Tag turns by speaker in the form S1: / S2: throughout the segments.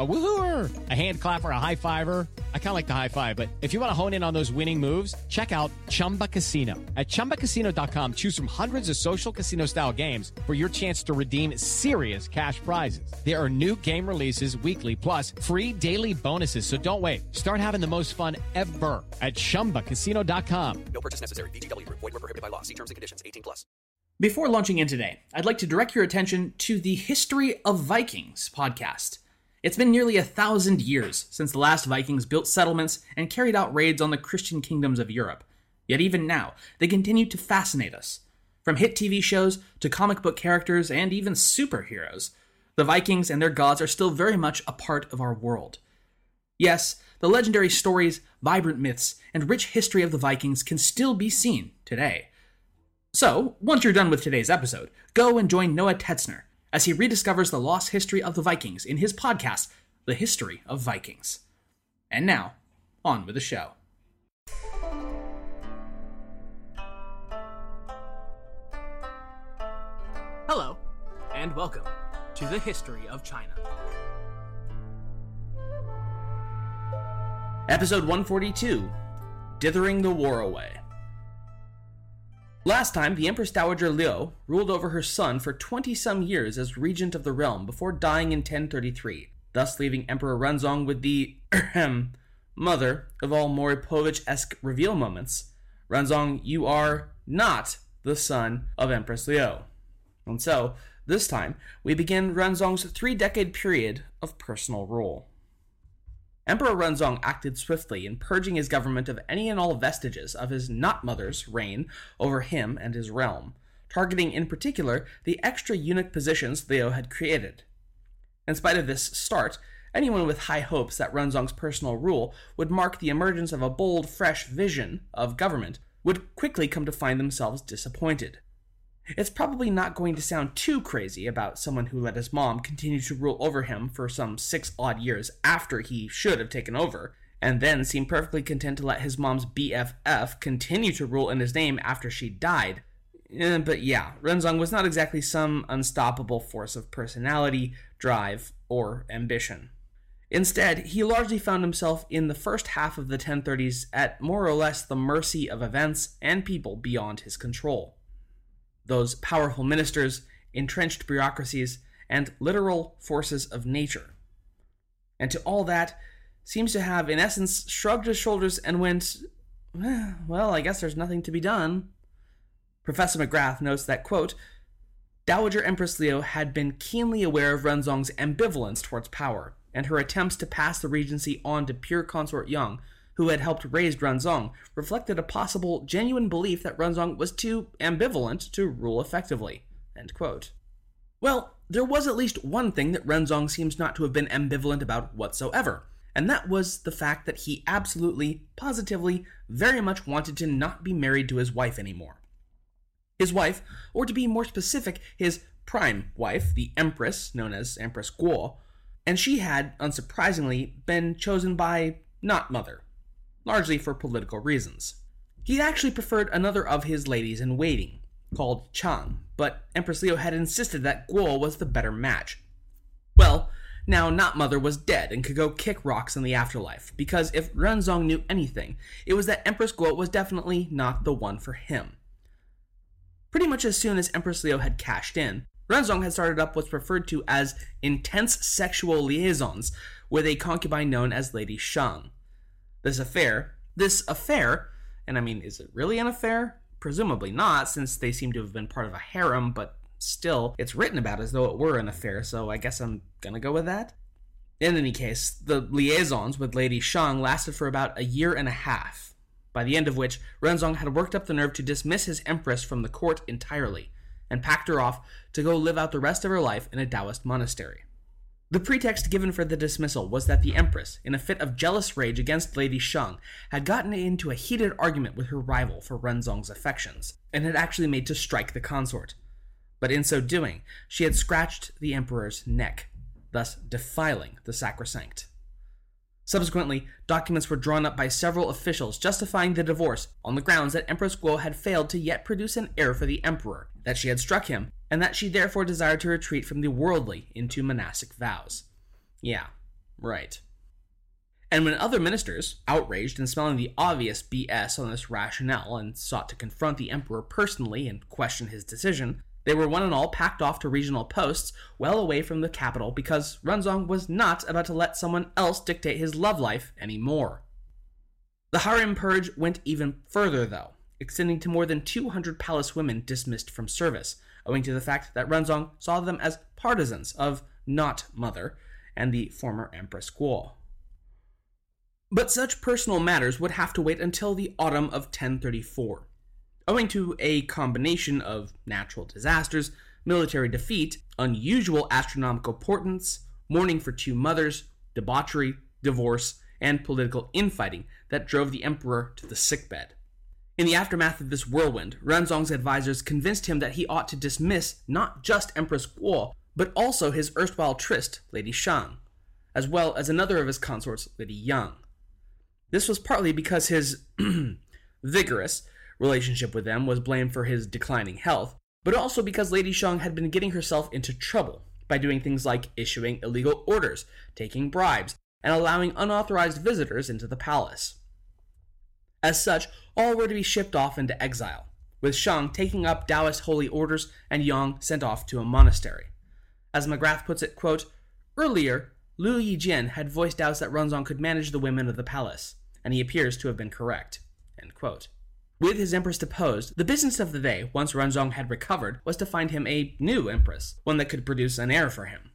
S1: A woohooer, a hand clapper, a high fiver. I kind of like the high five, but if you want to hone in on those winning moves, check out Chumba Casino. At ChumbaCasino.com, choose from hundreds of social casino style games for your chance to redeem serious cash prizes. There are new game releases weekly, plus free daily bonuses. So don't wait. Start having the most fun ever at ChumbaCasino.com.
S2: No purchase necessary. VGW Group. Void were prohibited by law. See terms and conditions. 18 plus.
S3: Before launching in today, I'd like to direct your attention to the History of Vikings podcast. It's been nearly a thousand years since the last Vikings built settlements and carried out raids on the Christian kingdoms of Europe. Yet even now, they continue to fascinate us. From hit TV shows to comic book characters and even superheroes, the Vikings and their gods are still very much a part of our world. Yes, the legendary stories, vibrant myths, and rich history of the Vikings can still be seen today. So, once you're done with today's episode, go and join Noah Tetzner as he rediscovers the lost history of the Vikings in his podcast, The History of Vikings. And now, on with the show. Hello, and welcome to The History of China. Episode 142 Dithering the War Away. Last time, the Empress Dowager Liu ruled over her son for 20 some years as regent of the realm before dying in 1033, thus leaving Emperor Renzong with the mother of all Maury esque reveal moments. Renzong, you are not the son of Empress Liu. And so, this time, we begin Renzong's three decade period of personal rule. Emperor Renzong acted swiftly in purging his government of any and all vestiges of his not mother's reign over him and his realm, targeting in particular the extra eunuch positions Liu had created. In spite of this start, anyone with high hopes that Renzong's personal rule would mark the emergence of a bold, fresh vision of government would quickly come to find themselves disappointed. It's probably not going to sound too crazy about someone who let his mom continue to rule over him for some six odd years after he should have taken over, and then seemed perfectly content to let his mom's BFF continue to rule in his name after she died. Eh, but yeah, Renzong was not exactly some unstoppable force of personality, drive, or ambition. Instead, he largely found himself in the first half of the 1030s at more or less the mercy of events and people beyond his control those powerful ministers, entrenched bureaucracies, and literal forces of nature. And to all that, seems to have, in essence, shrugged his shoulders and went, eh, well, I guess there's nothing to be done. Professor McGrath notes that, quote, Dowager Empress Liu had been keenly aware of Renzong's ambivalence towards power, and her attempts to pass the regency on to pure consort Yang who had helped raise Renzong, reflected a possible genuine belief that Renzong was too ambivalent to rule effectively. Well, there was at least one thing that Renzong seems not to have been ambivalent about whatsoever, and that was the fact that he absolutely, positively, very much wanted to not be married to his wife anymore. His wife, or to be more specific, his prime wife, the Empress, known as Empress Guo, and she had, unsurprisingly, been chosen by not mother, largely for political reasons. He'd actually preferred another of his ladies in waiting, called Chang, but Empress Liu had insisted that Guo was the better match. Well, now Not Mother was dead and could go kick rocks in the afterlife, because if Renzong knew anything, it was that Empress Guo was definitely not the one for him. Pretty much as soon as Empress Liu had cashed in, Renzong had started up what's referred to as intense sexual liaisons with a concubine known as Lady Shang. This affair, this affair, and I mean, is it really an affair? Presumably not, since they seem to have been part of a harem, but still, it's written about as though it were an affair, so I guess I'm gonna go with that. In any case, the liaisons with Lady Shang lasted for about a year and a half, by the end of which Renzong had worked up the nerve to dismiss his empress from the court entirely, and packed her off to go live out the rest of her life in a Taoist monastery. The pretext given for the dismissal was that the Empress, in a fit of jealous rage against Lady Shang, had gotten into a heated argument with her rival for Renzong's affections, and had actually made to strike the consort. But in so doing, she had scratched the Emperor's neck, thus defiling the sacrosanct. Subsequently, documents were drawn up by several officials justifying the divorce on the grounds that Empress Guo had failed to yet produce an heir for the emperor, that she had struck him, and that she therefore desired to retreat from the worldly into monastic vows. Yeah, right. And when other ministers, outraged and smelling the obvious BS on this rationale and sought to confront the emperor personally and question his decision, they were one and all packed off to regional posts well away from the capital because Renzong was not about to let someone else dictate his love life anymore. The harem purge went even further, though, extending to more than 200 palace women dismissed from service, owing to the fact that Renzong saw them as partisans of not Mother and the former Empress Guo. But such personal matters would have to wait until the autumn of 1034 owing to a combination of natural disasters, military defeat, unusual astronomical portents, mourning for two mothers, debauchery, divorce, and political infighting that drove the emperor to the sickbed. In the aftermath of this whirlwind, Renzong's advisors convinced him that he ought to dismiss not just Empress Guo, but also his erstwhile tryst, Lady Shang, as well as another of his consorts, Lady Yang. This was partly because his vigorous relationship with them was blamed for his declining health, but also because Lady Shang had been getting herself into trouble by doing things like issuing illegal orders, taking bribes, and allowing unauthorized visitors into the palace. As such, all were to be shipped off into exile, with Shang taking up Taoist holy orders and Yang sent off to a monastery. As McGrath puts it, quote, Earlier, Liu Yijian had voiced doubts that Renzong could manage the women of the palace, and he appears to have been correct. End quote. With his empress deposed, the business of the day, once Renzong had recovered, was to find him a new empress, one that could produce an heir for him.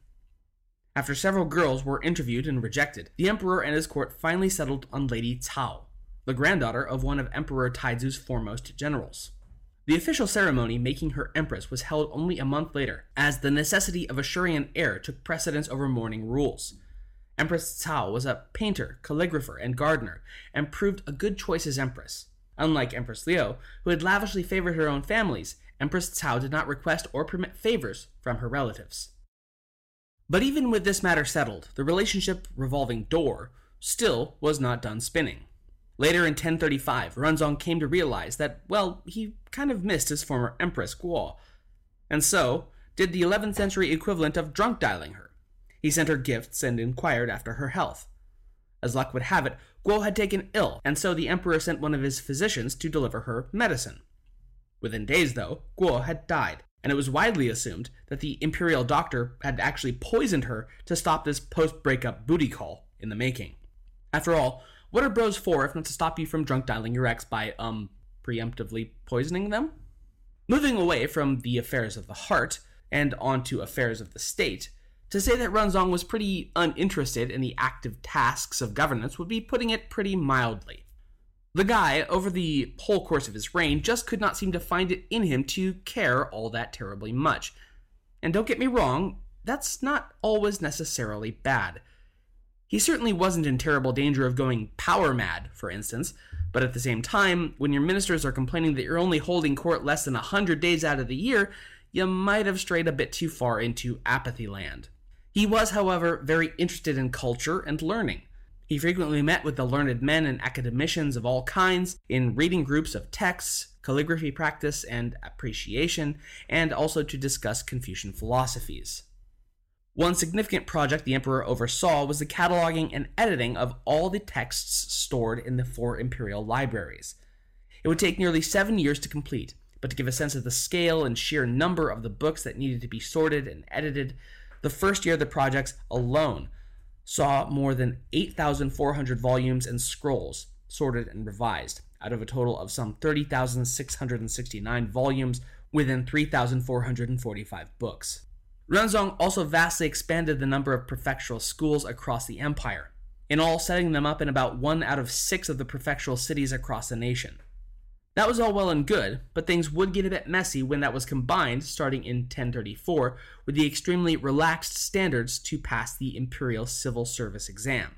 S3: After several girls were interviewed and rejected, the emperor and his court finally settled on Lady Cao, the granddaughter of one of Emperor Taizu's foremost generals. The official ceremony making her empress was held only a month later, as the necessity of assuring an heir took precedence over mourning rules. Empress Cao was a painter, calligrapher, and gardener, and proved a good choice as empress. Unlike Empress Liu, who had lavishly favored her own families, Empress Cao did not request or permit favors from her relatives. But even with this matter settled, the relationship revolving door still was not done spinning. Later in 1035, Renzong came to realize that, well, he kind of missed his former Empress Guo, and so did the 11th century equivalent of drunk dialing her. He sent her gifts and inquired after her health. As luck would have it, Guo had taken ill, and so the emperor sent one of his physicians to deliver her medicine. Within days, though, Guo had died, and it was widely assumed that the imperial doctor had actually poisoned her to stop this post breakup booty call in the making. After all, what are bros for if not to stop you from drunk dialing your ex by, um, preemptively poisoning them? Moving away from the affairs of the heart and onto affairs of the state, to say that Renzong was pretty uninterested in the active tasks of governance would be putting it pretty mildly. The guy, over the whole course of his reign, just could not seem to find it in him to care all that terribly much. And don't get me wrong, that's not always necessarily bad. He certainly wasn't in terrible danger of going power mad, for instance, but at the same time, when your ministers are complaining that you're only holding court less than a hundred days out of the year, you might have strayed a bit too far into apathy land. He was, however, very interested in culture and learning. He frequently met with the learned men and academicians of all kinds in reading groups of texts, calligraphy practice, and appreciation, and also to discuss Confucian philosophies. One significant project the emperor oversaw was the cataloging and editing of all the texts stored in the four imperial libraries. It would take nearly seven years to complete, but to give a sense of the scale and sheer number of the books that needed to be sorted and edited, the first year of the projects alone saw more than 8,400 volumes and scrolls sorted and revised, out of a total of some 30,669 volumes within 3,445 books. Renzong also vastly expanded the number of prefectural schools across the empire, in all setting them up in about one out of six of the prefectural cities across the nation. That was all well and good, but things would get a bit messy when that was combined, starting in 1034, with the extremely relaxed standards to pass the imperial civil service exam.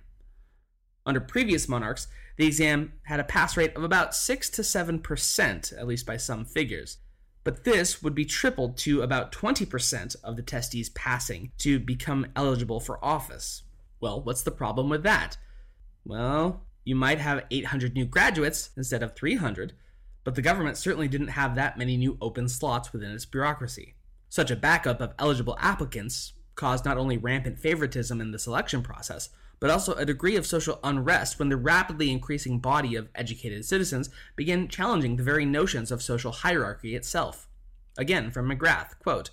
S3: Under previous monarchs, the exam had a pass rate of about 6 to 7%, at least by some figures. But this would be tripled to about 20% of the testees passing to become eligible for office. Well, what's the problem with that? Well, you might have 800 new graduates instead of 300, but the government certainly didn't have that many new open slots within its bureaucracy. Such a backup of eligible applicants caused not only rampant favoritism in the selection process, but also a degree of social unrest when the rapidly increasing body of educated citizens began challenging the very notions of social hierarchy itself. Again, from McGrath, quote,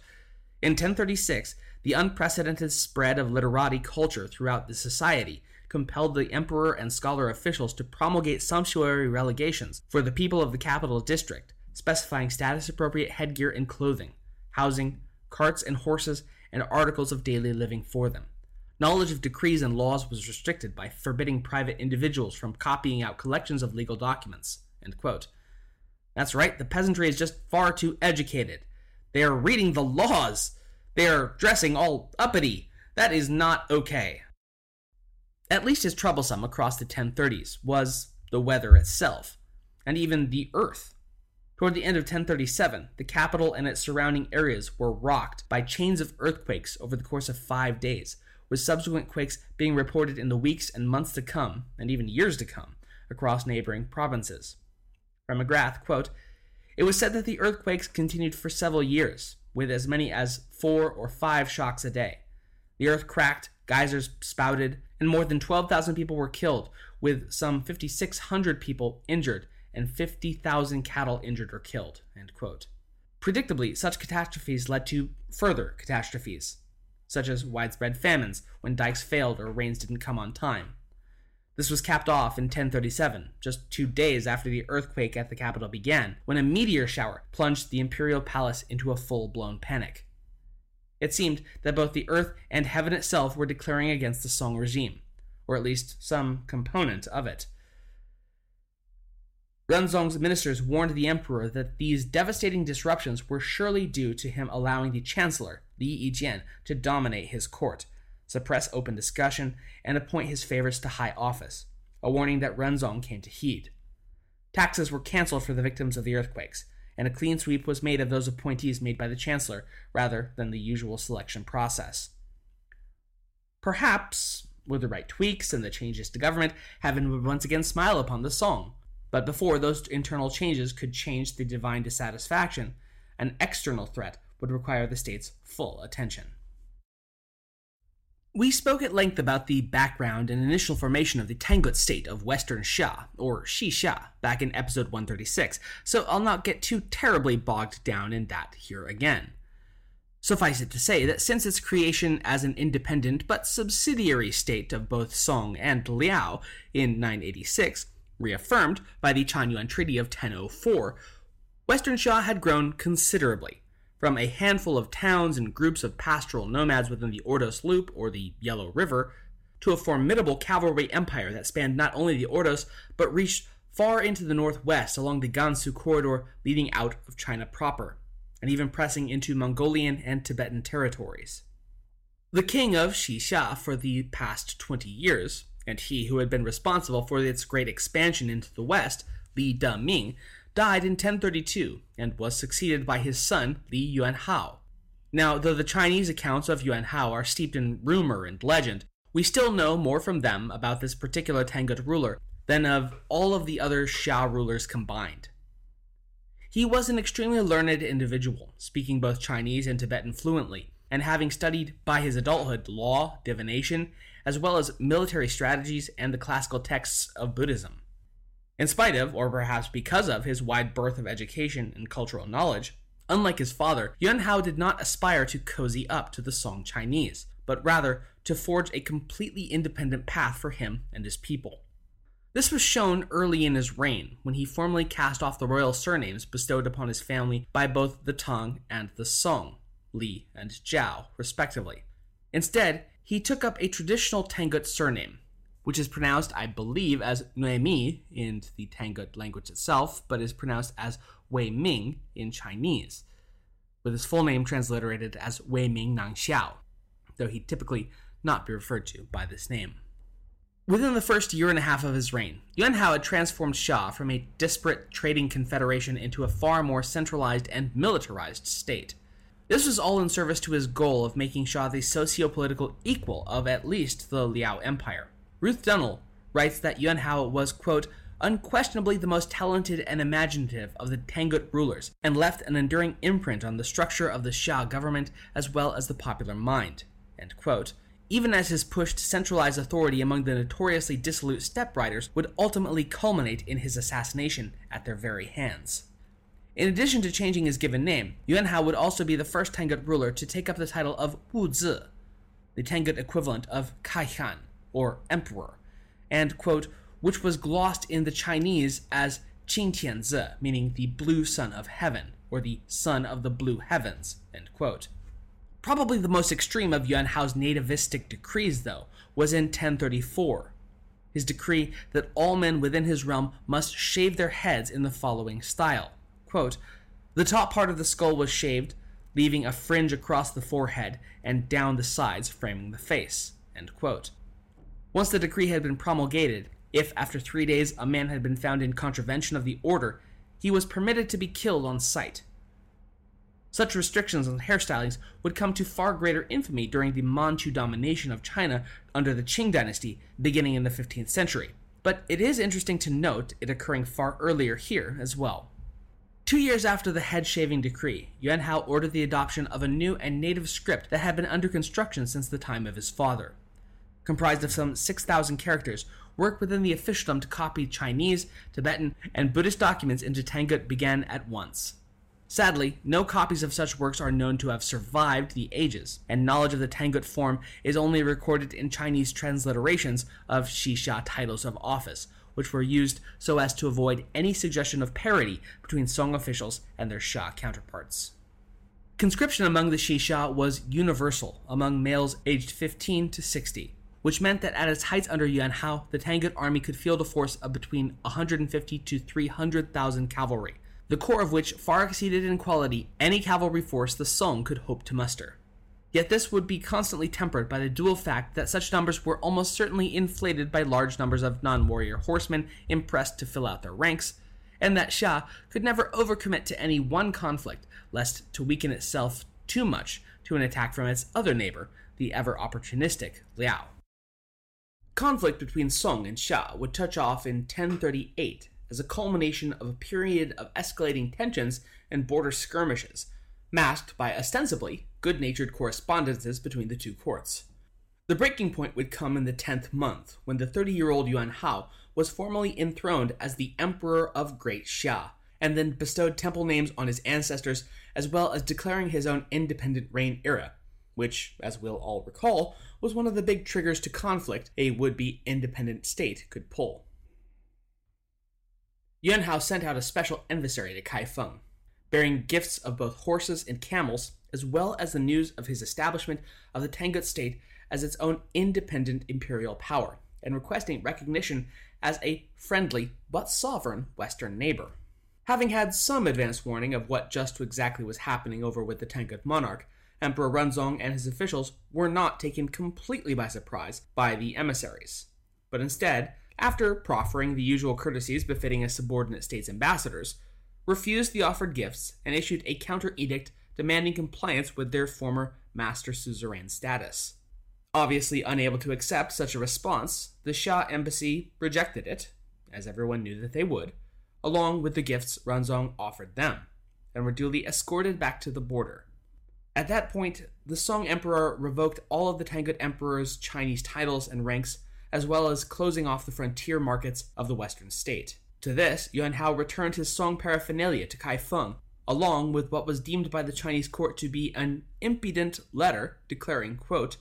S3: In 1036, the unprecedented spread of literati culture throughout the society compelled the emperor and scholar officials to promulgate sumptuary relegations for the people of the capital district, specifying status appropriate headgear and clothing, housing, carts and horses, and articles of daily living for them. Knowledge of decrees and laws was restricted by forbidding private individuals from copying out collections of legal documents. That's right, the peasantry is just far too educated. They are reading the laws. They are dressing all uppity. That is not okay. At least as troublesome across the 1030s was the weather itself, and even the earth. Toward the end of 1037, the capital and its surrounding areas were rocked by chains of earthquakes over the course of five days, with subsequent quakes being reported in the weeks and months to come, and even years to come, across neighboring provinces. From McGrath, quote, It was said that the earthquakes continued for several years, with as many as four or five shocks a day. The earth cracked, geysers spouted, and more than 12,000 people were killed, with some 5,600 people injured and 50,000 cattle injured or killed. Predictably, such catastrophes led to further catastrophes such as widespread famines when dikes failed or rains didn't come on time. This was capped off in 1037, just two days after the earthquake at the capital began, when a meteor shower plunged the imperial palace into a full blown panic. It seemed that both the earth and heaven itself were declaring against the Song regime, or at least some component of it. Renzong's ministers warned the emperor that these devastating disruptions were surely due to him allowing the chancellor, Li Yijian, to dominate his court, suppress open discussion, and appoint his favorites to high office, a warning that Renzong came to heed. Taxes were canceled for the victims of the earthquakes, and a clean sweep was made of those appointees made by the chancellor rather than the usual selection process. Perhaps, with the right tweaks and the changes to government, heaven would once again smile upon the song but before those internal changes could change the divine dissatisfaction, an external threat would require the state's full attention. We spoke at length about the background and initial formation of the Tangut state of Western Xia, or Xixia, back in episode 136, so I'll not get too terribly bogged down in that here again. Suffice it to say that since its creation as an independent but subsidiary state of both Song and Liao in 986, reaffirmed by the Chanyuan Treaty of 1004, Western Xia had grown considerably, from a handful of towns and groups of pastoral nomads within the Ordos Loop or the Yellow River, to a formidable cavalry empire that spanned not only the Ordos, but reached far into the northwest along the Gansu corridor leading out of China proper, and even pressing into Mongolian and Tibetan territories. The king of Xixia for the past 20 years, and he who had been responsible for its great expansion into the west, Li Deming, died in 1032 and was succeeded by his son Li Yuanhao. Now, though the Chinese accounts of Yuanhao are steeped in rumor and legend, we still know more from them about this particular Tangut ruler than of all of the other Xia rulers combined. He was an extremely learned individual, speaking both Chinese and Tibetan fluently, and having studied by his adulthood law, divination, as well as military strategies and the classical texts of Buddhism. In spite of, or perhaps because of, his wide berth of education and cultural knowledge, unlike his father, Yuan Hao did not aspire to cozy up to the Song Chinese, but rather to forge a completely independent path for him and his people. This was shown early in his reign, when he formally cast off the royal surnames bestowed upon his family by both the Tang and the Song, Li and Zhao, respectively. Instead, he took up a traditional Tangut surname, which is pronounced, I believe, as Nuemi in the Tangut language itself, but is pronounced as Wei Ming in Chinese, with his full name transliterated as Wei Ming Nang Xiao, though he typically not be referred to by this name. Within the first year and a half of his reign, Yuan Hao had transformed Xia from a disparate trading confederation into a far more centralized and militarized state. This was all in service to his goal of making Xia the socio political equal of at least the Liao Empire. Ruth Dunnell writes that Yuan Hao was, quote, unquestionably the most talented and imaginative of the Tangut rulers, and left an enduring imprint on the structure of the Xia government as well as the popular mind. Even as his push to centralize authority among the notoriously dissolute steppe riders would ultimately culminate in his assassination at their very hands. In addition to changing his given name, Yuan Hao would also be the first Tangut ruler to take up the title of Wu Zi, the Tangut equivalent of Kaihan, or emperor, and, quote, which was glossed in the Chinese as Qing Tianzi, meaning the blue sun of heaven, or the sun of the blue heavens, Probably the most extreme of Yuan Hao's nativistic decrees, though, was in 1034. His decree that all men within his realm must shave their heads in the following style. Quote, the top part of the skull was shaved, leaving a fringe across the forehead and down the sides, framing the face. Once the decree had been promulgated, if, after three days, a man had been found in contravention of the order, he was permitted to be killed on sight. Such restrictions on hairstylings would come to far greater infamy during the Manchu domination of China under the Qing dynasty beginning in the 15th century. But it is interesting to note it occurring far earlier here as well. Two years after the head shaving decree, Yuan Hao ordered the adoption of a new and native script that had been under construction since the time of his father. Comprised of some 6,000 characters, work within the officialdom to copy Chinese, Tibetan, and Buddhist documents into Tangut began at once. Sadly, no copies of such works are known to have survived the ages, and knowledge of the Tangut form is only recorded in Chinese transliterations of Xixia titles of office, which were used so as to avoid any suggestion of parity between Song officials and their Xia counterparts. Conscription among the Xixia was universal among males aged 15 to 60, which meant that at its height under Yuan Hao, the Tangut army could field a force of between 150 to 300,000 cavalry, the core of which far exceeded in quality any cavalry force the Song could hope to muster. Yet this would be constantly tempered by the dual fact that such numbers were almost certainly inflated by large numbers of non warrior horsemen impressed to fill out their ranks, and that Xia could never overcommit to any one conflict, lest to weaken itself too much to an attack from its other neighbor, the ever opportunistic Liao. Conflict between Song and Xia would touch off in 1038 as a culmination of a period of escalating tensions and border skirmishes, masked by ostensibly good natured correspondences between the two courts. The breaking point would come in the 10th month, when the 30 year old Yuan Hao was formally enthroned as the Emperor of Great Xia, and then bestowed temple names on his ancestors, as well as declaring his own independent reign era, which, as we'll all recall, was one of the big triggers to conflict a would be independent state could pull. Yuan Hao sent out a special emissary to Kaifeng, bearing gifts of both horses and camels, as well as the news of his establishment of the Tangut state as its own independent imperial power, and requesting recognition as a friendly but sovereign Western neighbor. Having had some advance warning of what just exactly was happening over with the Tangut monarch, Emperor Renzong and his officials were not taken completely by surprise by the emissaries, but instead, after proffering the usual courtesies befitting a subordinate state's ambassadors, refused the offered gifts and issued a counter edict demanding compliance with their former master suzerain status. Obviously unable to accept such a response, the Xia embassy rejected it, as everyone knew that they would, along with the gifts Renzong offered them, and were duly escorted back to the border. At that point, the Song Emperor revoked all of the Tangut Emperor's Chinese titles and ranks, as well as closing off the frontier markets of the western state. To this, Yuan Hao returned his Song paraphernalia to Kai Feng, along with what was deemed by the Chinese court to be an impudent letter declaring, quote,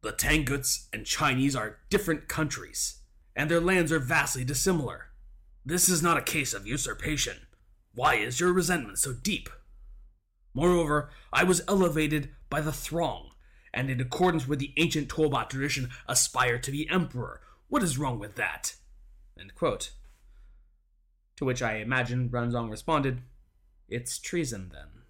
S3: The Tanguts and Chinese are different countries, and their lands are vastly dissimilar. This is not a case of usurpation. Why is your resentment so deep? Moreover, I was elevated by the throng, and in accordance with the ancient Tuoba tradition, aspired to be emperor. What is wrong with that? To which I imagine Renzong responded, It's treason then.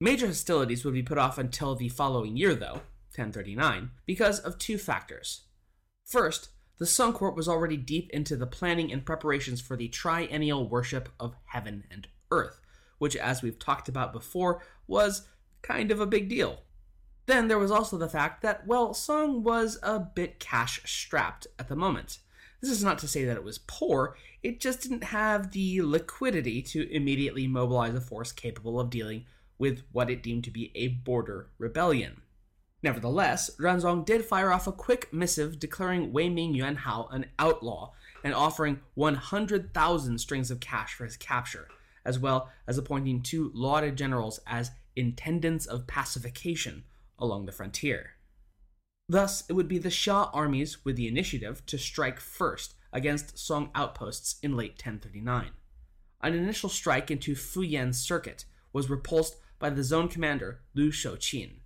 S3: Major hostilities would be put off until the following year, though, 1039, because of two factors. First, the Song Court was already deep into the planning and preparations for the triennial worship of heaven and earth, which, as we've talked about before, was kind of a big deal. Then there was also the fact that, well, Song was a bit cash strapped at the moment. This is not to say that it was poor, it just didn't have the liquidity to immediately mobilize a force capable of dealing with what it deemed to be a border rebellion. Nevertheless, Renzong did fire off a quick missive declaring Wei Ming Yuan Hao an outlaw and offering 100,000 strings of cash for his capture, as well as appointing two lauded generals as intendants of pacification along the frontier. Thus, it would be the Xia armies with the initiative to strike first against Song outposts in late 1039. An initial strike into Fuyan Circuit was repulsed by the zone commander Lu Shouqin.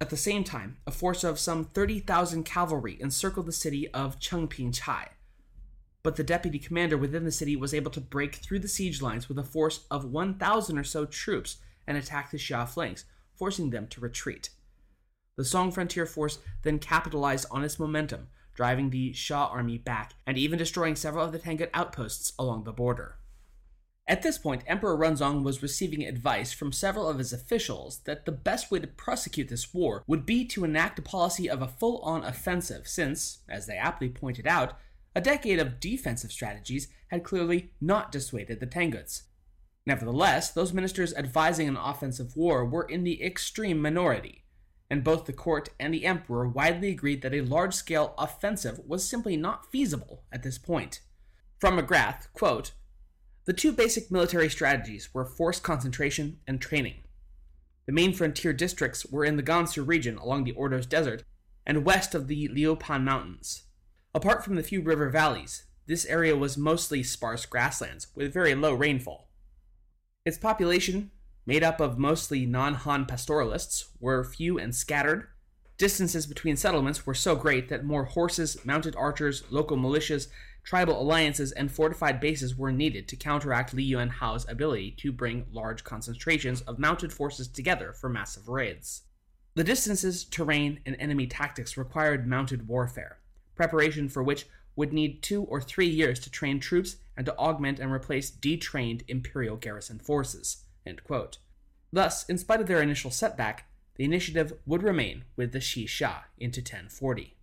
S3: At the same time, a force of some 30,000 cavalry encircled the city of Chengping Chai, but the deputy commander within the city was able to break through the siege lines with a force of 1,000 or so troops and attack the Xia flanks, forcing them to retreat. The Song frontier force then capitalized on its momentum, driving the Xia army back and even destroying several of the Tangut outposts along the border. At this point, Emperor Renzong was receiving advice from several of his officials that the best way to prosecute this war would be to enact a policy of a full on offensive, since, as they aptly pointed out, a decade of defensive strategies had clearly not dissuaded the Tanguts. Nevertheless, those ministers advising an offensive war were in the extreme minority, and both the court and the emperor widely agreed that a large scale offensive was simply not feasible at this point. From McGrath, quote, the two basic military strategies were force concentration and training. The main frontier districts were in the Gansu region along the Ordos Desert and west of the Liupan Mountains. Apart from the few river valleys, this area was mostly sparse grasslands with very low rainfall. Its population made up of mostly non Han pastoralists, were few and scattered. Distances between settlements were so great that more horses, mounted archers, local militias, tribal alliances, and fortified bases were needed to counteract Li Yuan Hao's ability to bring large concentrations of mounted forces together for massive raids. The distances, terrain, and enemy tactics required mounted warfare, preparation for which would need two or three years to train troops and to augment and replace detrained imperial garrison forces. Thus, in spite of their initial setback, the initiative would remain with the Xia into 1040.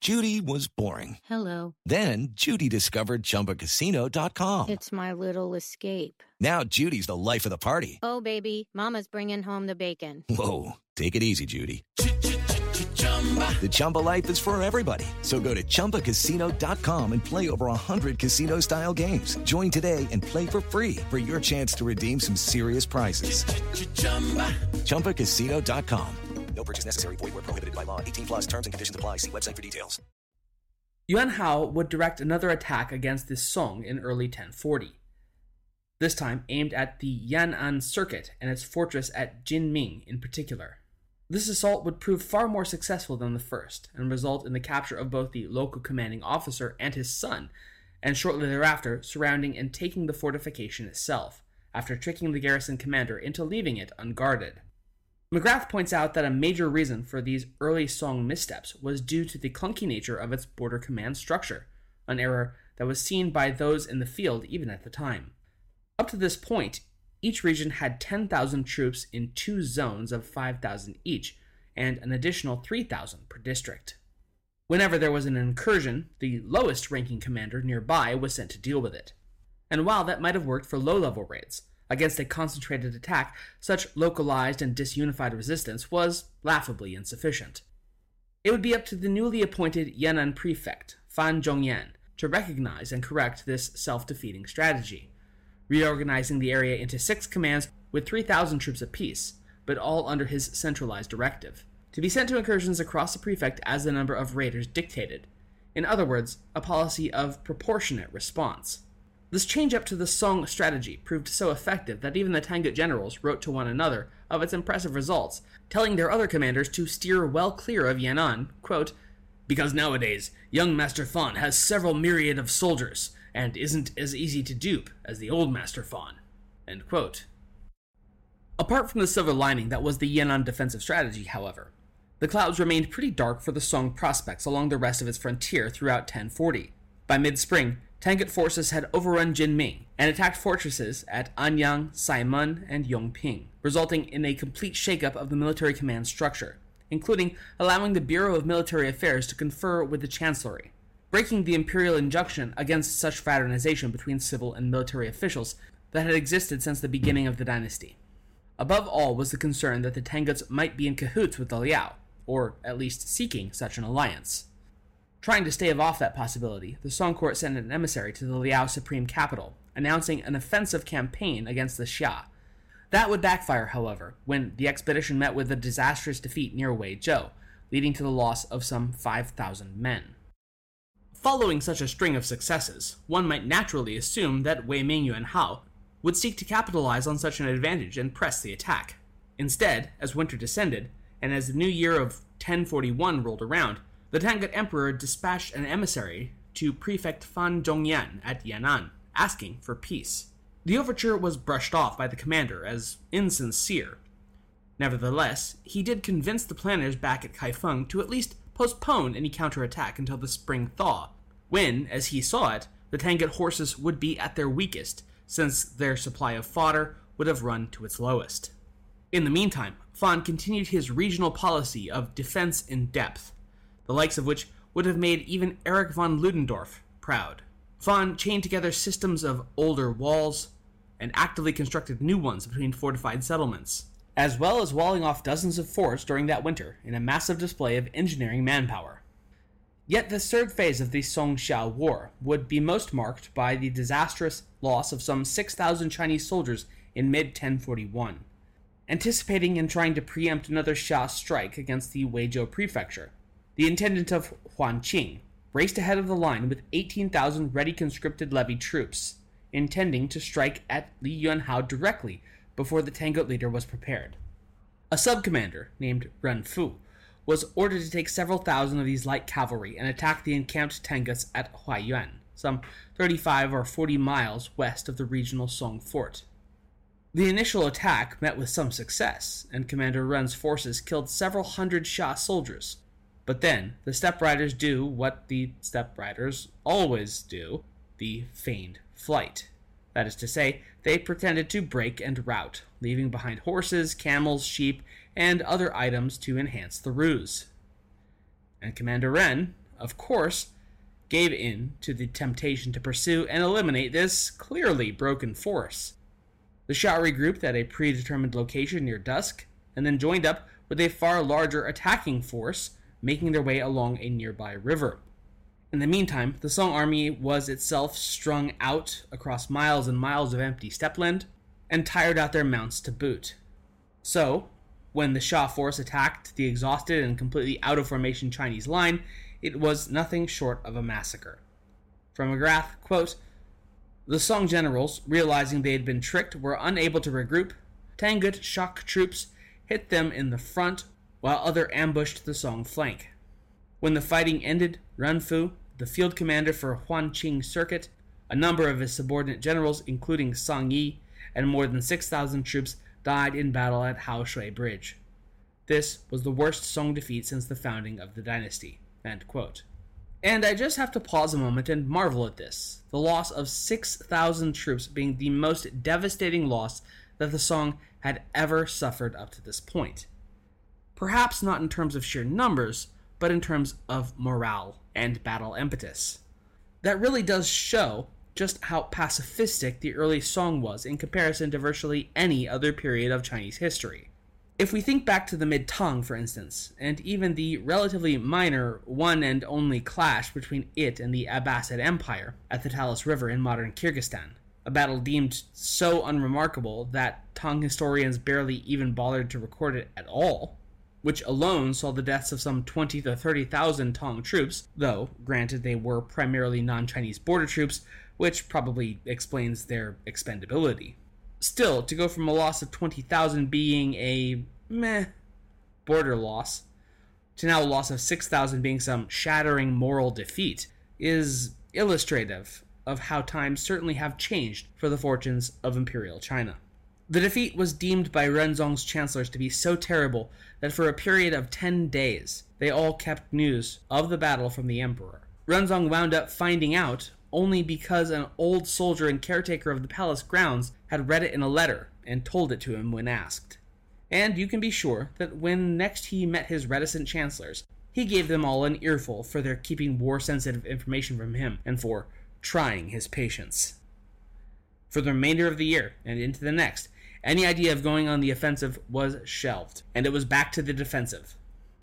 S4: Judy was boring.
S5: Hello.
S4: Then Judy discovered ChumbaCasino.com.
S5: It's my little escape.
S4: Now Judy's the life of the party.
S5: Oh, baby, Mama's bringing home the bacon.
S4: Whoa, take it easy, Judy. The Chumba life is for everybody. So go to ChumbaCasino.com and play over 100 casino style games. Join today and play for free for your chance to redeem some serious prizes. ChumbaCasino.com.
S2: No purchase necessary. Void where prohibited by law. 18 plus terms and conditions apply. See website for details.
S3: Yuan Hao would direct another attack against this Song in early 1040. This time aimed at the Yan'an Circuit and its fortress at Jinming in particular. This assault would prove far more successful than the first, and result in the capture of both the local commanding officer and his son, and shortly thereafter surrounding and taking the fortification itself, after tricking the garrison commander into leaving it unguarded. McGrath points out that a major reason for these early Song missteps was due to the clunky nature of its border command structure, an error that was seen by those in the field even at the time. Up to this point, each region had 10,000 troops in two zones of 5,000 each, and an additional 3,000 per district. Whenever there was an incursion, the lowest ranking commander nearby was sent to deal with it. And while that might have worked for low level raids, against a concentrated attack, such localized and disunified resistance was laughably insufficient. It would be up to the newly appointed Yan'an prefect, Fan Zhongyan, to recognize and correct this self defeating strategy reorganizing the area into six commands with 3,000 troops apiece, but all under his centralized directive, to be sent to incursions across the prefect as the number of raiders dictated. In other words, a policy of proportionate response. This change up to the Song strategy proved so effective that even the Tangut generals wrote to one another of its impressive results, telling their other commanders to steer well clear of Yan'an, quote, because nowadays young Master Fan has several myriad of soldiers, and isn't as easy to dupe as the old Master Fan. Apart from the silver lining that was the Yan'an defensive strategy, however, the clouds remained pretty dark for the Song prospects along the rest of its frontier throughout 1040. By mid spring, Tangut forces had overrun Jinming and attacked fortresses at Anyang, Saimun, and Yongping, resulting in a complete shakeup of the military command structure, including allowing the Bureau of Military Affairs to confer with the Chancellery. Breaking the imperial injunction against such fraternization between civil and military officials that had existed since the beginning of the dynasty. Above all was the concern that the Tanguts might be in cahoots with the Liao, or at least seeking such an alliance. Trying to stave off that possibility, the Song court sent an emissary to the Liao supreme capital, announcing an offensive campaign against the Xia. That would backfire, however, when the expedition met with a disastrous defeat near Weizhou, leading to the loss of some 5,000 men. Following such a string of successes, one might naturally assume that Wei Ming Yuan Hao would seek to capitalize on such an advantage and press the attack. Instead, as winter descended, and as the new year of 1041 rolled around, the Tangut Emperor dispatched an emissary to Prefect Fan Zhongyan at Yan'an, asking for peace. The overture was brushed off by the commander as insincere. Nevertheless, he did convince the planners back at Kaifeng to at least postpone any counterattack until the spring thaw, when, as he saw it, the Tangut horses would be at their weakest, since their supply of fodder would have run to its lowest. In the meantime, Fan continued his regional policy of defense in depth, the likes of which would have made even Erich von Ludendorff proud. Fan chained together systems of older walls and actively constructed new ones between fortified settlements, as well as walling off dozens of forts during that winter in a massive display of engineering manpower. Yet the third phase of the Song Xia War would be most marked by the disastrous loss of some 6,000 Chinese soldiers in mid 1041. Anticipating and trying to preempt another Xia strike against the Weizhou prefecture, the intendant of Huanqing raced ahead of the line with 18,000 ready conscripted levy troops, intending to strike at Li Yuanhao directly before the Tangut leader was prepared. A sub commander named Ren Fu was ordered to take several thousand of these light cavalry and attack the encamped Tanguts at Huaiyuan, some 35 or 40 miles west of the regional Song fort. The initial attack met with some success, and Commander Ren's forces killed several hundred Xia soldiers. But then, the steppe riders do what the steppe riders always do the feigned flight. That is to say, they pretended to break and rout, leaving behind horses, camels, sheep, and other items to enhance the ruse. And Commander Ren, of course, gave in to the temptation to pursue and eliminate this clearly broken force. The Xia regrouped at a predetermined location near dusk, and then joined up with a far larger attacking force, making their way along a nearby river. In the meantime, the Song army was itself strung out across miles and miles of empty steppeland, and tired out their mounts to boot. So, when the Xia force attacked the exhausted and completely out of formation Chinese line, it was nothing short of a massacre. From McGrath, quote, the Song generals, realizing they had been tricked, were unable to regroup. Tangut shock troops hit them in the front, while other ambushed the Song flank. When the fighting ended, Renfu, the field commander for Huanqing Circuit, a number of his subordinate generals, including Song Yi, and more than 6,000 troops died in battle at Haoshui Bridge. This was the worst Song defeat since the founding of the dynasty. And I just have to pause a moment and marvel at this the loss of 6,000 troops being the most devastating loss that the Song had ever suffered up to this point. Perhaps not in terms of sheer numbers, but in terms of morale and battle impetus. That really does show just how pacifistic the early Song was in comparison to virtually any other period of Chinese history. If we think back to the mid Tang, for instance, and even the relatively minor one and only clash between it and the Abbasid Empire at the Talas River in modern Kyrgyzstan, a battle deemed so unremarkable that Tang historians barely even bothered to record it at all, which alone saw the deaths of some 20 to 30,000 Tang troops, though, granted, they were primarily non Chinese border troops which probably explains their expendability. Still, to go from a loss of 20,000 being a meh border loss to now a loss of 6,000 being some shattering moral defeat is illustrative of how times certainly have changed for the fortunes of Imperial China. The defeat was deemed by Renzong's chancellors to be so terrible that for a period of 10 days they all kept news of the battle from the emperor. Renzong wound up finding out only because an old soldier and caretaker of the palace grounds had read it in a letter and told it to him when asked. And you can be sure that when next he met his reticent chancellors, he gave them all an earful for their keeping war sensitive information from him and for trying his patience. For the remainder of the year and into the next, any idea of going on the offensive was shelved, and it was back to the defensive.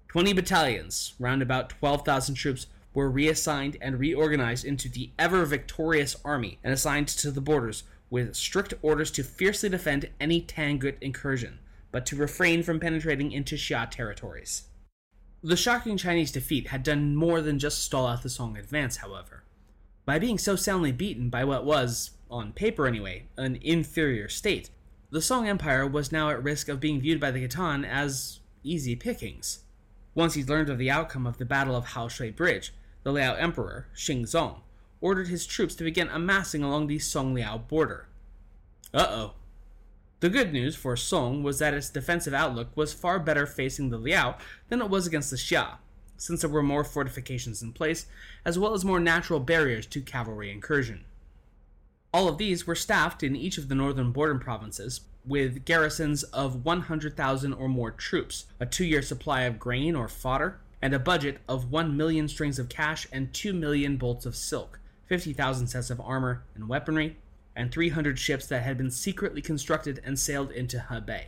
S3: Twenty battalions, round about 12,000 troops, were reassigned and reorganized into the ever victorious army and assigned to the borders with strict orders to fiercely defend any Tangut incursion, but to refrain from penetrating into Xia territories. The shocking Chinese defeat had done more than just stall out the Song advance, however. By being so soundly beaten by what was, on paper anyway, an inferior state, the Song Empire was now at risk of being viewed by the Khitan as easy pickings. Once he learned of the outcome of the Battle of Haoshui Bridge, the Liao Emperor, Xingzong, ordered his troops to begin amassing along the Song Liao border. Uh oh. The good news for Song was that its defensive outlook was far better facing the Liao than it was against the Xia, since there were more fortifications in place, as well as more natural barriers to cavalry incursion. All of these were staffed in each of the northern border provinces with garrisons of 100,000 or more troops, a two year supply of grain or fodder, and a budget of 1 million strings of cash and 2 million bolts of silk, 50,000 sets of armor and weaponry, and 300 ships that had been secretly constructed and sailed into Hebei.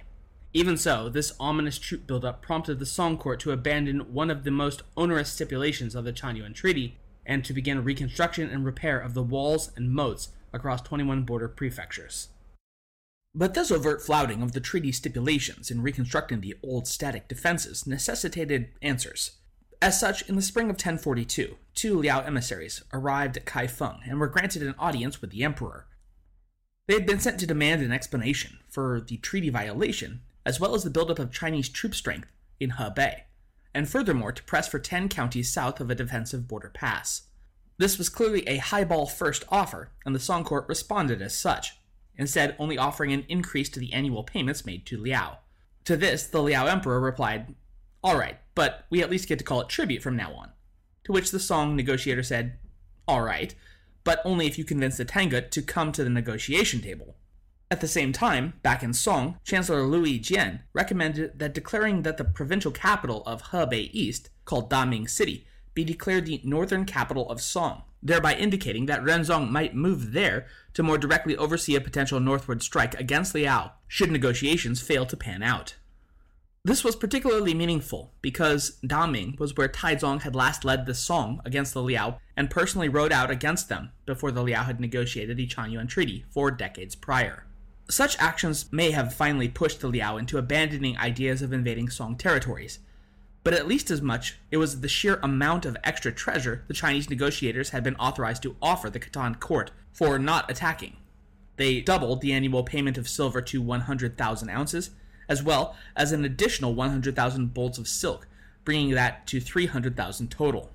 S3: Even so, this ominous troop buildup prompted the Song court to abandon one of the most onerous stipulations of the Chanyuan Treaty and to begin reconstruction and repair of the walls and moats across 21 border prefectures. But this overt flouting of the treaty stipulations in reconstructing the old static defenses necessitated answers. As such, in the spring of 1042, two Liao emissaries arrived at Kaifeng and were granted an audience with the emperor. They had been sent to demand an explanation for the treaty violation, as well as the buildup of Chinese troop strength in Hebei, and furthermore to press for 10 counties south of a defensive border pass. This was clearly a highball first offer, and the Song court responded as such, instead only offering an increase to the annual payments made to Liao. To this, the Liao emperor replied, All right, but we at least get to call it tribute from now on. To which the Song negotiator said, All right, but only if you convince the Tangut to come to the negotiation table. At the same time, back in Song, Chancellor Li Yijian recommended that declaring that the provincial capital of Hebei East, called Daming City, be declared the northern capital of Song, thereby indicating that Renzong might move there to more directly oversee a potential northward strike against Liao should negotiations fail to pan out. This was particularly meaningful because Daming was where Taizong had last led the Song against the Liao and personally rode out against them before the Liao had negotiated the Chanyuan Treaty four decades prior. Such actions may have finally pushed the Liao into abandoning ideas of invading Song territories, but at least as much, it was the sheer amount of extra treasure the Chinese negotiators had been authorized to offer the Khitan court for not attacking. They doubled the annual payment of silver to 100,000 ounces, as well as an additional 100,000 bolts of silk, bringing that to 300,000 total.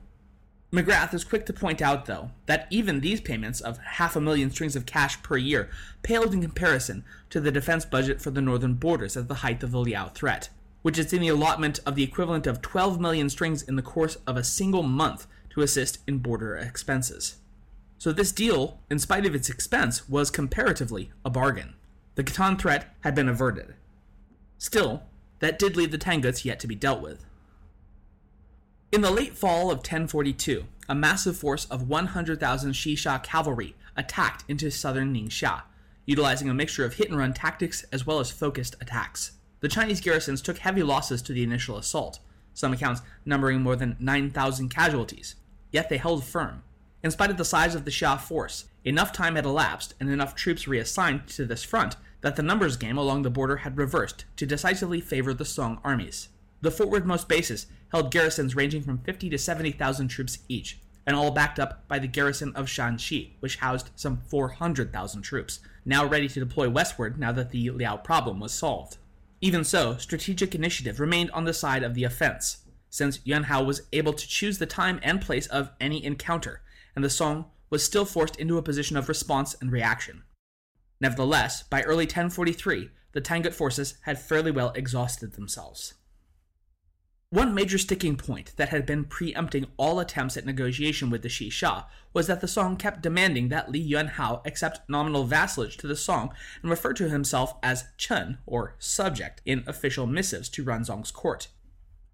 S3: McGrath is quick to point out, though, that even these payments of half a million strings of cash per year paled in comparison to the defense budget for the northern borders at the height of the Liao threat, which is in the allotment of the equivalent of 12 million strings in the course of a single month to assist in border expenses. So this deal, in spite of its expense, was comparatively a bargain. The Khitan threat had been averted. Still, that did leave the Tanguts yet to be dealt with. In the late fall of 1042, a massive force of 100,000 Xi Xia cavalry attacked into southern Ningxia, utilizing a mixture of hit and run tactics as well as focused attacks. The Chinese garrisons took heavy losses to the initial assault, some accounts numbering more than 9,000 casualties, yet they held firm. In spite of the size of the Xia force, enough time had elapsed and enough troops reassigned to this front that the numbers game along the border had reversed to decisively favor the Song armies. The forwardmost bases held garrisons ranging from 50 to 70,000 troops each, and all backed up by the garrison of Shanxi, which housed some 400,000 troops, now ready to deploy westward now that the Liao problem was solved. Even so, strategic initiative remained on the side of the offense, since Yuan Hao was able to choose the time and place of any encounter, and the Song was still forced into a position of response and reaction. Nevertheless, by early 1043, the Tangut forces had fairly well exhausted themselves. One major sticking point that had been preempting all attempts at negotiation with the Xi Xia was that the Song kept demanding that Li Yuanhao accept nominal vassalage to the Song and refer to himself as Chen, or subject, in official missives to Renzong's court.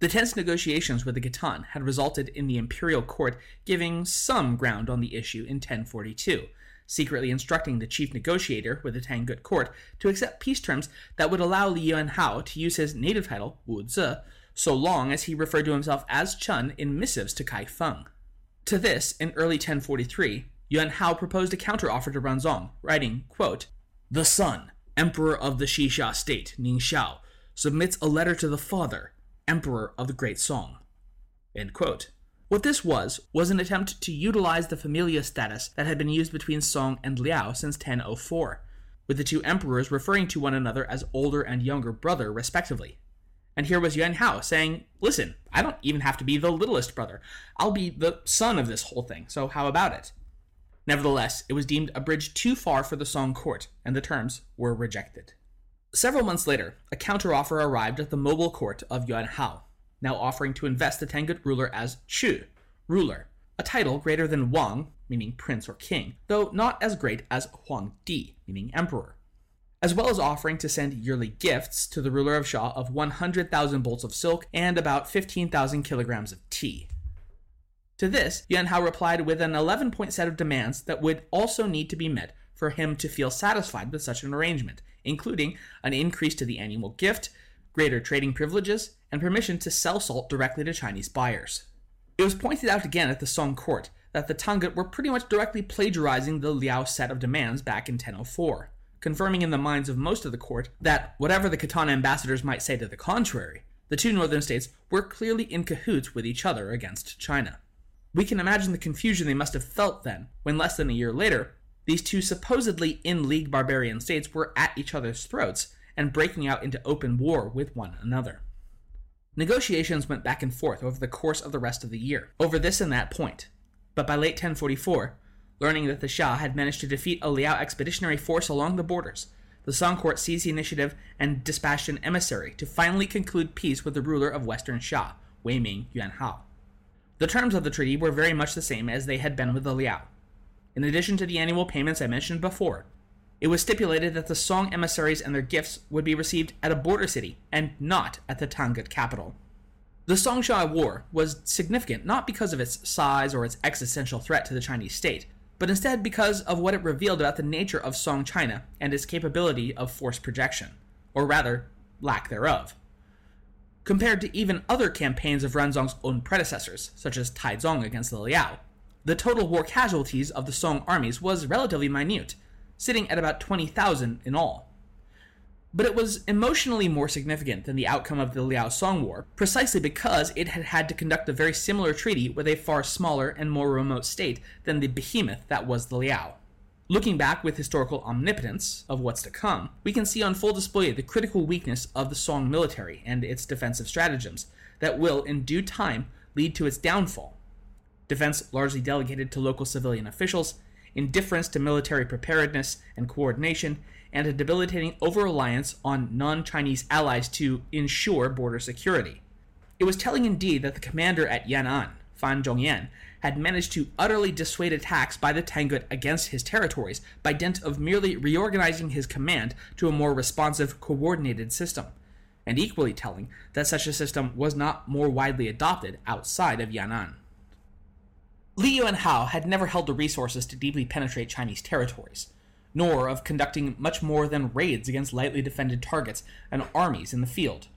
S3: The tense negotiations with the Khitan had resulted in the imperial court giving some ground on the issue in 1042, secretly instructing the chief negotiator with the Tangut court to accept peace terms that would allow Li Yuanhao to use his native title, Wu Zi, so long as he referred to himself as Chen in missives to Kaifeng. To this, in early 1043, Yuan Hao proposed a counteroffer to Renzong, writing, quote, The son, emperor of the Xi Xia state, Nangxiao, submits a letter to the father, emperor of the Great Song. End quote. What this was, was an attempt to utilize the familia status that had been used between Song and Liao since 1004, with the two emperors referring to one another as older and younger brother, respectively. And here was Yuan Hao saying, Listen, I don't even have to be the littlest brother. I'll be the son of this whole thing, so how about it? Nevertheless, it was deemed a bridge too far for the Song court, and the terms were rejected. Several months later, a counteroffer arrived at the mobile court of Yuan Hao, now offering to invest the Tangut ruler as Chu, ruler, a title greater than Wang, meaning prince or king, though not as great as Huang Di, meaning emperor as well as offering to send yearly gifts to the ruler of Xia of 100,000 bolts of silk and about 15,000 kilograms of tea. To this, Yuan Hao replied with an 11 point set of demands that would also need to be met for him to feel satisfied with such an arrangement, including an increase to the annual gift, greater trading privileges, and permission to sell salt directly to Chinese buyers. It was pointed out again at the Song court that the Tangut were pretty much directly plagiarizing the Liao set of demands back in 1004 confirming in the minds of most of the court that, whatever the Khitan ambassadors might say to the contrary, the two northern states were clearly in cahoots with each other against China. We can imagine the confusion they must have felt then, when less than a year later, these two supposedly in league barbarian states were at each other's throats and breaking out into open war with one another. Negotiations went back and forth over the course of the rest of the year, over this and that point, but by late 1044, Learning that the Xia had managed to defeat a Liao expeditionary force along the borders, the Song court seized the initiative and dispatched an emissary to finally conclude peace with the ruler of Western Xia, Wei Ming Yuan Hao. The terms of the treaty were very much the same as they had been with the Liao. In addition to the annual payments I mentioned before, it was stipulated that the Song emissaries and their gifts would be received at a border city and not at the Tangut capital. The Song Xia War was significant not because of its size or its existential threat to the Chinese state, but instead because of what it revealed about the nature of Song China and its capability of force projection, or rather, lack thereof. Compared to even other campaigns of Renzong's own predecessors, such as Taizong against the Liao, the total war casualties of the Song armies was relatively minute, sitting at about 20,000 in all but it was emotionally more significant than the outcome of the Liao Song War, precisely because it had had to conduct a very similar treaty with a far smaller and more remote state than the behemoth that was the Liao. Looking back with historical omnipotence of what's to come, we can see on full display the critical weakness of the Song military and its defensive stratagems that will, in due time, lead to its downfall. Defense largely delegated to local civilian officials, indifference to military preparedness and coordination, and a debilitating over reliance on non Chinese allies to ensure border security. It was telling indeed that the commander at Yan'an, Fan Zhongyan, had managed to utterly dissuade attacks by the Tangut against his territories by dint of merely reorganizing his command to a more responsive, coordinated system. And equally telling that such a system was not more widely adopted outside of Yan'an. Li Yuanhao had never held the resources to deeply penetrate Chinese territories nor of conducting much more than raids against lightly defended targets and armies in the field.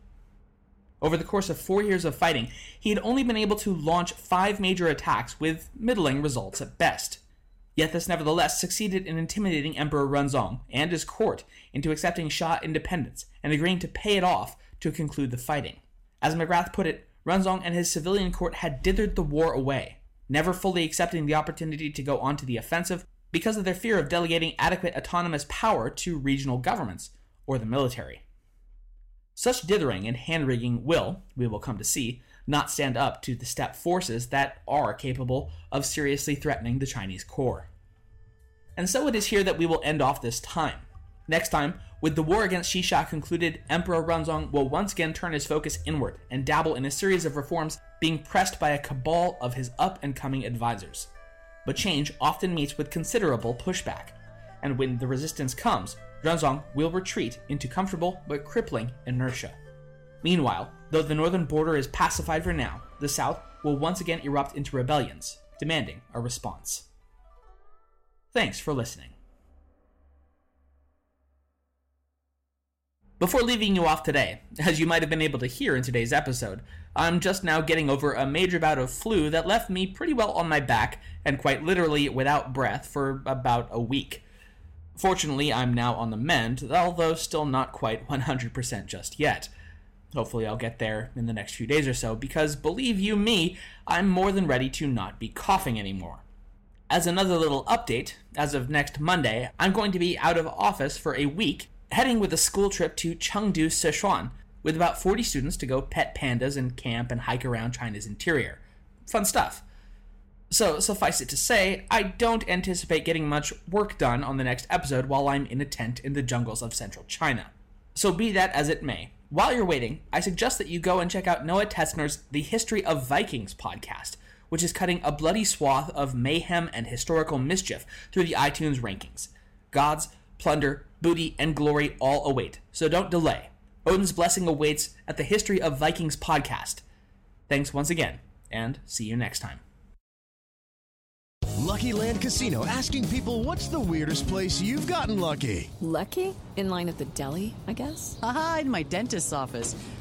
S3: Over the course of four years of fighting, he had only been able to launch five major attacks with middling results at best. Yet this nevertheless succeeded in intimidating Emperor Renzong and his court into accepting Xia independence and agreeing to pay it off to conclude the fighting. As McGrath put it, Renzong and his civilian court had dithered the war away, never fully accepting the opportunity to go on to the offensive because of their fear of delegating adequate autonomous power to regional governments or the military. Such dithering and hand rigging will, we will come to see, not stand up to the steppe forces that are capable of seriously threatening the Chinese core. And so it is here that we will end off this time. Next time, with the war against Xi Xia concluded, Emperor Renzong will once again turn his focus inward and dabble in a series of reforms being pressed by a cabal of his up and coming advisors but change often meets with considerable pushback, and when the resistance comes, Renzong will retreat into comfortable but crippling inertia. Meanwhile, though the northern border is pacified for now, the south will once again erupt into rebellions, demanding a response. Thanks for listening. Before leaving you off today, as you might have been able to hear in today's episode, I'm just now getting over a major bout of flu that left me pretty well on my back and quite literally without breath for about a week. Fortunately, I'm now on the mend, although still not quite 100% just yet. Hopefully, I'll get there in the next few days or so, because believe you me, I'm more than ready to not be coughing anymore. As another little update, as of next Monday, I'm going to be out of office for a week heading with a school trip to Chengdu, Sichuan, with about 40 students to go pet pandas and camp and hike around China's interior. Fun stuff. So, suffice it to say, I don't anticipate getting much work done on the next episode while I'm in a tent in the jungles of central China. So, be that as it may, while you're waiting, I suggest that you go and check out Noah Tetzner's The History of Vikings podcast, which is cutting a bloody swath of mayhem and historical mischief through the iTunes rankings. Gods, plunder, booty, and glory all await. So don't delay. Odin's blessing awaits at the History of Vikings podcast. Thanks once again, and see you next time.
S6: Lucky Land Casino asking people what's the weirdest place you've gotten lucky?
S7: Lucky? In line at the deli, I guess?
S8: Aha, in my dentist's office.